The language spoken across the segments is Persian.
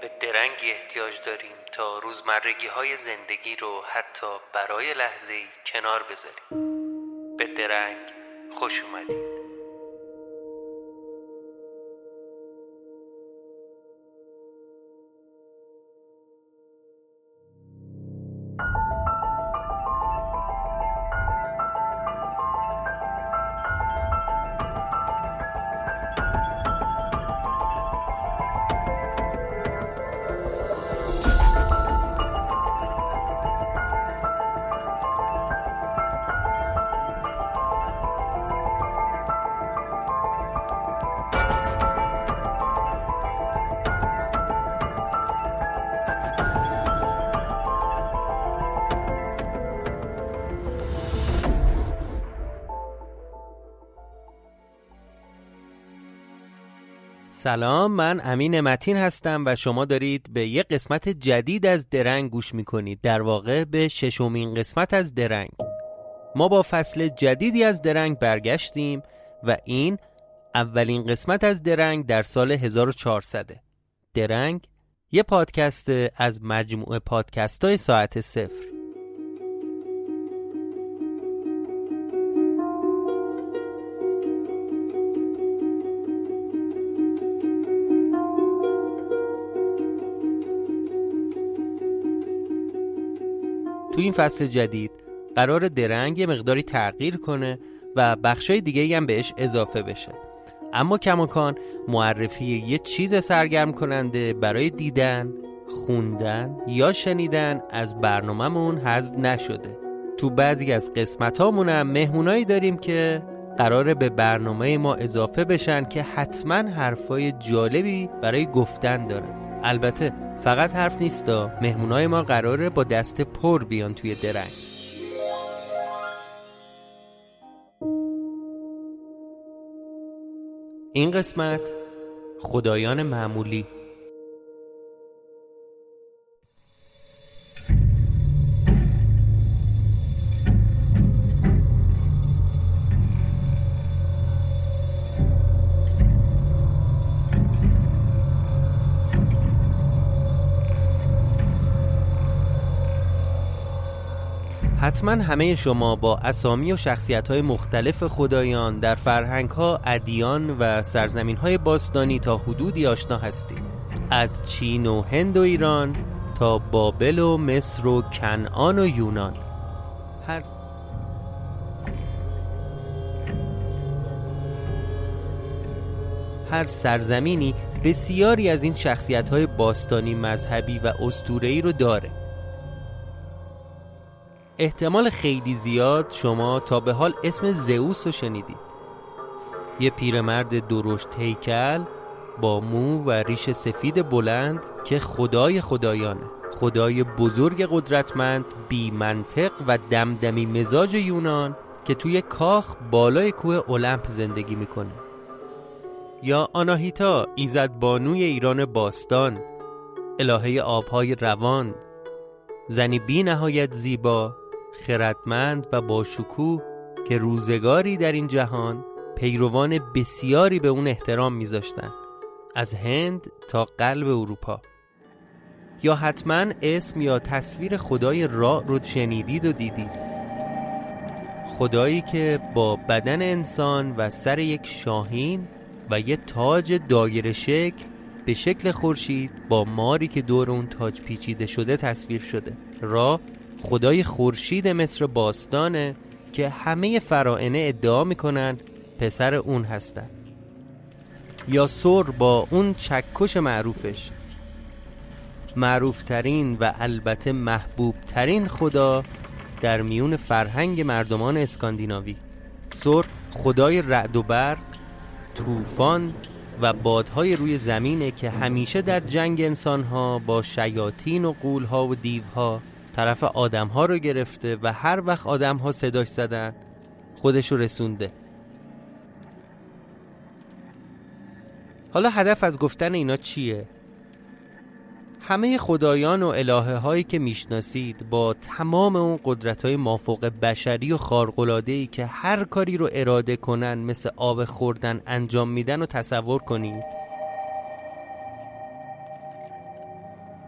به درنگی احتیاج داریم تا روزمرگی های زندگی رو حتی برای لحظه ای کنار بذاریم. به درنگ خوش اومدید. سلام من امین متین هستم و شما دارید به یک قسمت جدید از درنگ گوش می‌کنید. در واقع به ششمین قسمت از درنگ. ما با فصل جدیدی از درنگ برگشتیم و این اولین قسمت از درنگ در سال 1400 درنگ یه پادکست از مجموعه پادکست های ساعت صفر. این فصل جدید قرار درنگ یه مقداری تغییر کنه و بخشای دیگه هم بهش اضافه بشه. اما کماکان معرفی یه چیز سرگرم کننده برای دیدن، خوندن یا شنیدن از برنامهمون حذف نشده. تو بعضی از قسمت هم مهمونایی داریم که قراره به برنامه ما اضافه بشن که حتما حرفای جالبی برای گفتن دارن. البته فقط حرف نیستا مهمونای ما قراره با دست پر بیان توی درنگ. این قسمت خدایان معمولی. حتما همه شما با اسامی و شخصیت های مختلف خدایان در فرهنگ ها، ادیان و سرزمین های باستانی تا حدودی آشنا هستید. از چین و هند و ایران تا بابل و مصر و کنعان و یونان. هر هر سرزمینی بسیاری از این شخصیت های باستانی مذهبی و اسطوره‌ای رو داره. احتمال خیلی زیاد شما تا به حال اسم زئوس رو شنیدید. یه پیرمرد درشت هیکل با مو و ریش سفید بلند که خدای خدایانه خدای بزرگ قدرتمند بی منطق و دمدمی مزاج یونان که توی کاخ بالای کوه اولمپ زندگی می‌کنه. یا آناهیتا ایزد بانوی ایران باستان الهه آبهای روان زنی بی نهایت زیبا خردمند و با شکوه که روزگاری در این جهان پیروان بسیاری به اون احترام میذاشتن از هند تا قلب اروپا. یا حتما اسم یا تصویر خدای را رو شنیدید و دیدید. خدایی که با بدن انسان و سر یک شاهین و یه تاج دایر شکل به شکل خورشید با ماری که دور اون تاج پیچیده شده تصویر شده. را خدای خورشید مصر باستانه که همه فرائنه ادعا می‌کنن پسر اون هستن. یا سر با اون چکش معروفش. معروفترین و البته محبوبترین خدا در میون فرهنگ مردمان اسکاندیناوی. سر خدای رعد و برق طوفان و بادهای روی زمینه که همیشه در جنگ انسانها با شیاطین و قولها و دیوها طرف آدمها رو گرفته و هر وقت آدمها صداش زدن خودش رو رسونده حالا هدف از گفتن اینا چیه؟ همه خدایان و الهه هایی که می‌شناسید با تمام اون قدرت های مافوق بشری و خارقلاده ای که هر کاری رو اراده کنن مثل آب خوردن انجام میدن و تصور کنید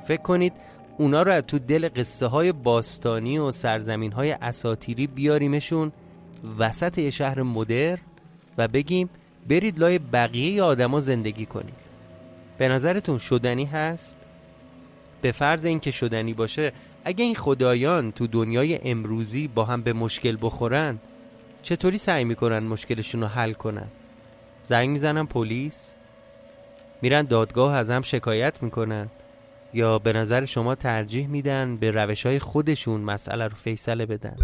فکر کنید اونا رو تو دل قصه های باستانی و سرزمین های اساتیری بیاریمشون وسط یه شهر مدر و بگیم برید لای بقیه آدما زندگی کنید. به نظرتون شدنی هست؟ به فرض اینکه شدنی باشه اگه این خدایان تو دنیای امروزی با هم به مشکل بخورن چطوری سعی می‌کنن مشکلشون رو حل کنن؟ زنگ می‌زنن پلیس؟ میرن دادگاه از هم شکایت می‌کنن؟ یا به نظر شما ترجیح میدن به روش های خودشون مسئله رو فیصله بدن؟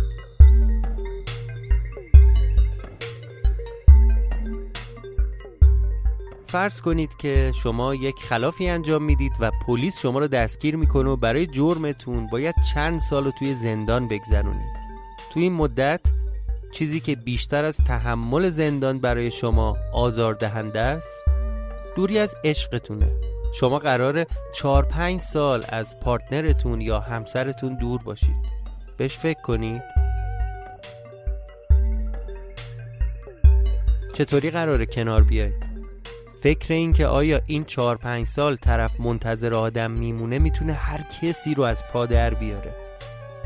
فرض کنید که شما یک خلافی انجام می‌دید و پلیس شما رو دستگیر می‌کنه و برای جرمتون باید چند سال توی زندان بگذرونید. توی این مدت چیزی که بیشتر از تحمل زندان برای شما آزاردهنده است دوری از عشقتونه. شما قراره 4 5 سال از پارتنرتون یا همسرتون دور باشید. بهش فکر کنید چطوری قراره کنار بیاید فکر این که آیا این چهار پنج سال طرف منتظر آدم میمونه می‌تونه هر کسی رو از پا در بیاره.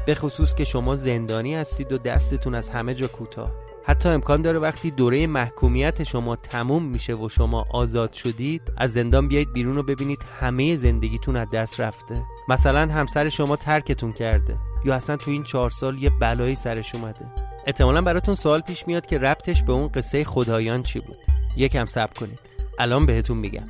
به خصوص که شما زندانی هستید و دستتون از همه جا کوتاه. حتی امکان داره وقتی دوره محکومیت شما تموم میشه و شما آزاد شدید از زندان بیایید بیرون و ببینید همه زندگیتون از دست رفته. مثلا همسر شما ترکتون کرده یا اصلا تو این چهار سال یه بلایی سرش اومده. احتمالا براتون سوال پیش میاد که ربطش به اون قصه خدایان چی بود؟ یکم صبر کنید. الان بهتون میگم.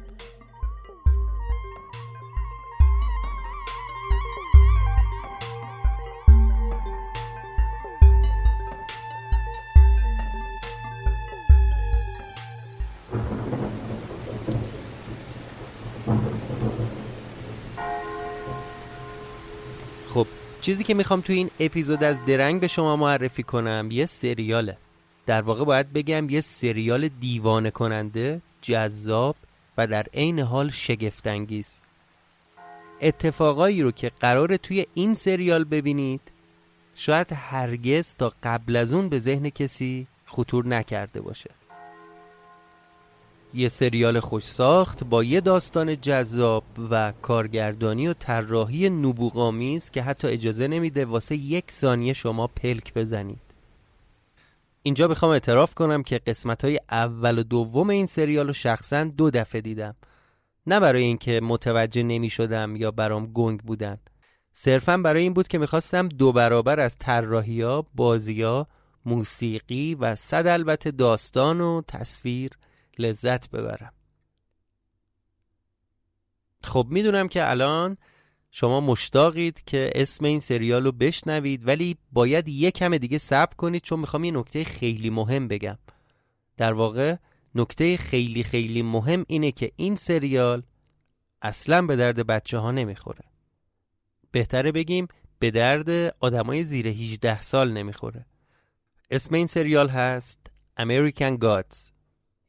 چیزی که می‌خوام تو این اپیزود از درنگ به شما معرفی کنم یه سریاله. در واقع باید بگم یه سریال دیوانه کننده جذاب و در عین حال شگفتانگیز. اتفاقایی رو که قرار توی این سریال ببینید شاید هرگز تا قبل از اون به ذهن کسی خطور نکرده باشه. یه سریال خوش ساخت با یه داستان جذاب و کارگردانی و طراحی نبوغامیز که حتی اجازه نمیده واسه یک ثانیه شما پلک بزنید. اینجا بخوام اعتراف کنم که قسمت های اول و دوم این سریال رو شخصا دو دفعه دیدم. نه برای اینکه متوجه نمی شدم یا برام گنگ بودن. صرفا برای این بود که می‌خواستم دو برابر از طراحی ها بازی ها موسیقی و صد البته داستان و تصویر لذت ببرم. خب می‌دونم که الان شما مشتاقید که اسم این سریال رو بشنوید ولی باید یه کم دیگه صبر کنید چون می‌خوام یه نکته خیلی مهم بگم. در واقع نکته خیلی خیلی مهم اینه که این سریال اصلا به درد بچه ها نمی‌خوره. بهتره بگیم به درد آدمای زیر 18 سال نمی‌خوره. اسم این سریال هست American Gods.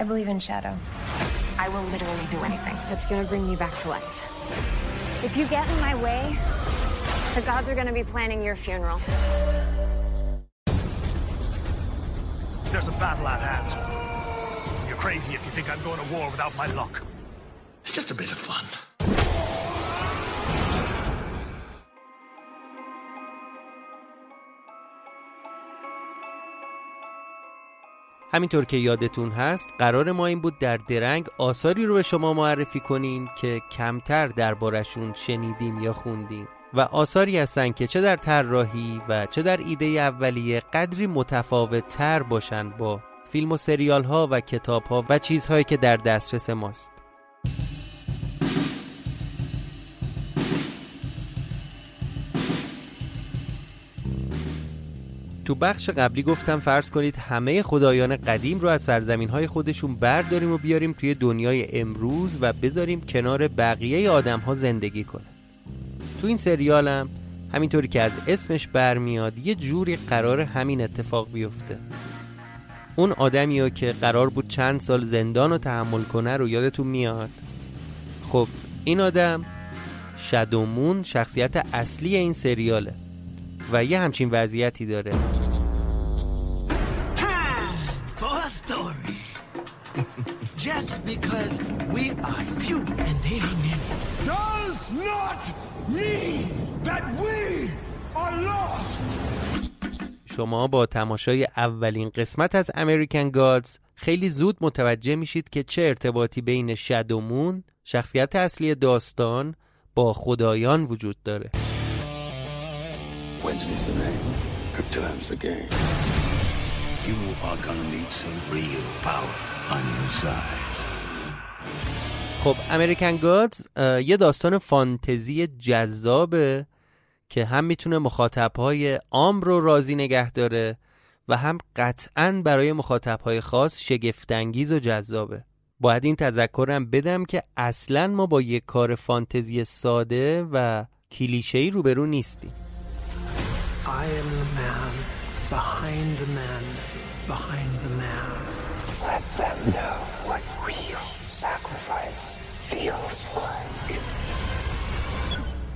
I believe in shadow. I will literally do anything that's gonna bring me back to life. If you get in my way, the gods are gonna be planning your funeral. There's a battle at hand. You're crazy if you think I'm going to war without my luck. It's just a bit of fun. همینطور که یادتون هست قرار ما این بود در درنگ آثاری رو به شما معرفی کنیم که کمتر دربارشون شنیدیم یا خوندیم و آثاری هستن که چه در طراحی و چه در ایده اولیه قدری متفاوت تر باشن با فیلم و سریال ها و کتاب ها و چیزهایی که در دسترس ماست. تو بخش قبلی گفتم فرض کنید همه خدایان قدیم رو از سرزمین های خودشون برداریم و بیاریم توی دنیای امروز و بذاریم کنار بقیه آدم ها زندگی کنه تو این سریالم همینطوری که از اسمش برمیاد یه جوری قرار همین اتفاق بیفته. اون آدمی که قرار بود چند سال زندان رو تحمل کنه رو یادتون میاد؟ خب این آدم شدومون شخصیت اصلی این سریاله. و یه همچین وضعیتی داره. Just because we are few and they are many does not mean that we are lost. شما با تماشای اولین قسمت از امریکن گادز خیلی زود متوجه میشید که چه ارتباطی بین شدومون شخصیت اصلی داستان با خدایان وجود داره. Wednesday's the name. Good times the game. You are gonna need some real power on your side. خب امریکن گادز یه داستان فانتزی جذابه که هم می‌تونه مخاطبهای عام رو راضی نگه داره و هم قطعا برای مخاطبهای خاص شگفتانگیز و جذابه باید این تذکرم بدم که اصلا ما با یک کار فانتزی ساده و کلیشه‌ای روبرو نیستیم I am the man behind the man behind the man. Let them know what real sacrifice feels like.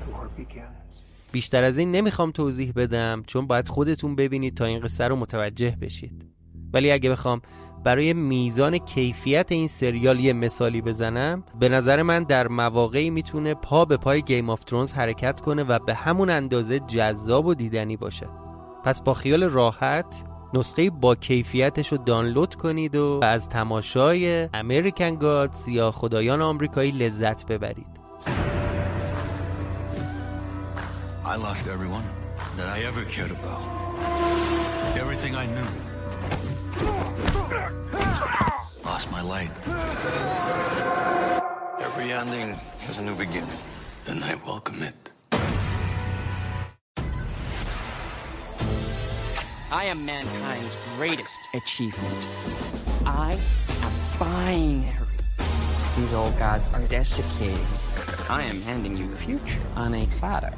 The war begins. بیشتر از این نمی‌خوام توضیح بدم چون باید خودتون ببینید تا این قصه رو متوجه بشید ولی اگه بخوام برای میزان کیفیت این سریال یه مثالی بزنم به نظر من در مواقعی می‌تونه پا به پای Game of Thrones حرکت کنه و به همون اندازه جذاب و دیدنی باشه پس با خیال راحت نسخه با کیفیتش رو دانلود کنید و از تماشای American Gods یا خدایان آمریکایی لذت ببرید I lost everyone that I ever cared about. Everything I knew. Ending has a new beginning. Then I welcome it. I am mankind's greatest achievement. I am binary. These old gods are desiccating. I am handing you the future on a platter.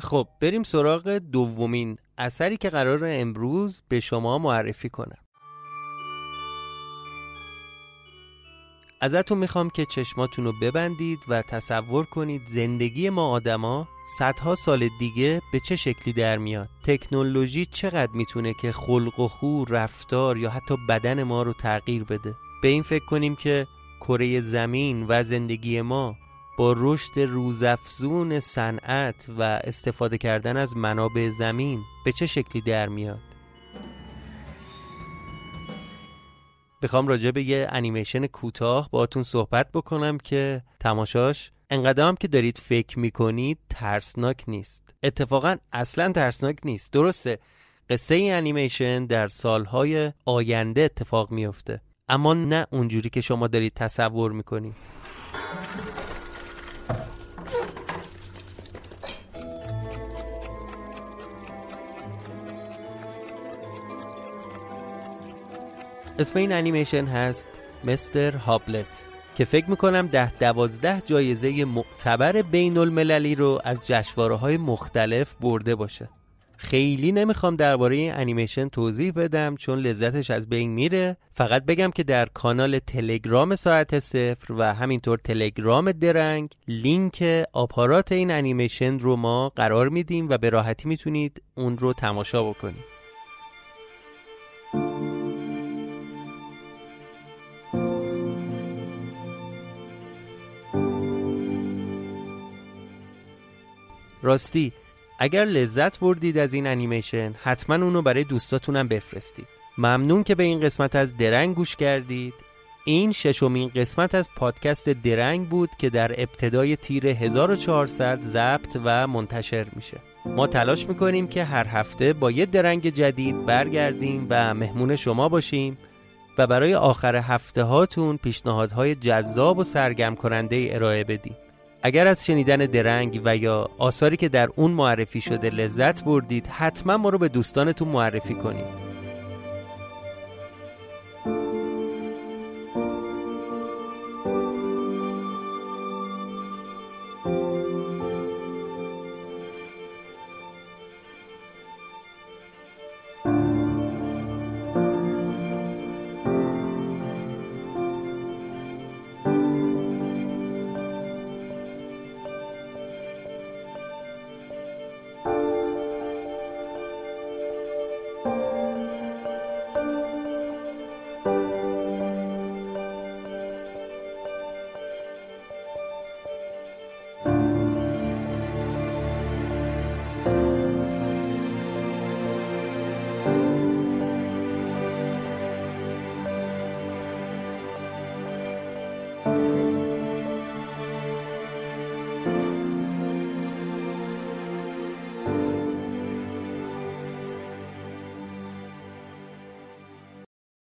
خب بریم سراغ دومین اثری که قرار امروز به شما معرفی کنم. ازتون می‌خوام که چشماتون رو ببندید و تصور کنید زندگی ما آدما صدها سال دیگه به چه شکلی در میاد. تکنولوژی چقدر می‌تونه که خلق و خو رفتار یا حتی بدن ما رو تغییر بده؟ به این فکر کنیم که کره زمین و زندگی ما با رشد روزافزون صنعت و استفاده کردن از منابع زمین به چه شکلی در میاد؟ بخوام راجع به یه انیمیشن کوتاه باهاتون صحبت بکنم که تماشاش انقدر که دارید فکر می‌کنید ترسناک نیست. اتفاقا اصلا ترسناک نیست. درسته قصه این انیمیشن در سالهای آینده اتفاق میفته اما نه اونجوری که شما دارید تصور می‌کنید. اسم این انیمیشن هست مستر هابلت که فکر می‌کنم ده دوازده جایزه معتبر بین المللی رو از جشواره های مختلف برده باشه. خیلی نمی‌خوام درباره این انیمیشن توضیح بدم چون لذتش از بین میره. فقط بگم که در کانال تلگرام ساعت صفر و همینطور تلگرام درنگ لینک آپارات این انیمیشن رو ما قرار میدیم و به راحتی می‌تونید اون رو تماشا بکنید. راستی اگر لذت بردید از این انیمیشن حتما اونو برای دوستاتونم بفرستید. ممنون که به این قسمت از درنگ گوش کردید. این ششمین قسمت از پادکست درنگ بود که در ابتدای تیر 1400 ضبط و منتشر میشه. ما تلاش می‌کنیم که هر هفته با یه درنگ جدید برگردیم و مهمون شما باشیم و برای آخر هفته هاتون پیشنهادهای جذاب و سرگرم کننده ارائه بدیم. اگر از شنیدن درنگ و یا آثاری که در اون معرفی شده لذت بردید حتما ما رو به دوستانتون معرفی کنید.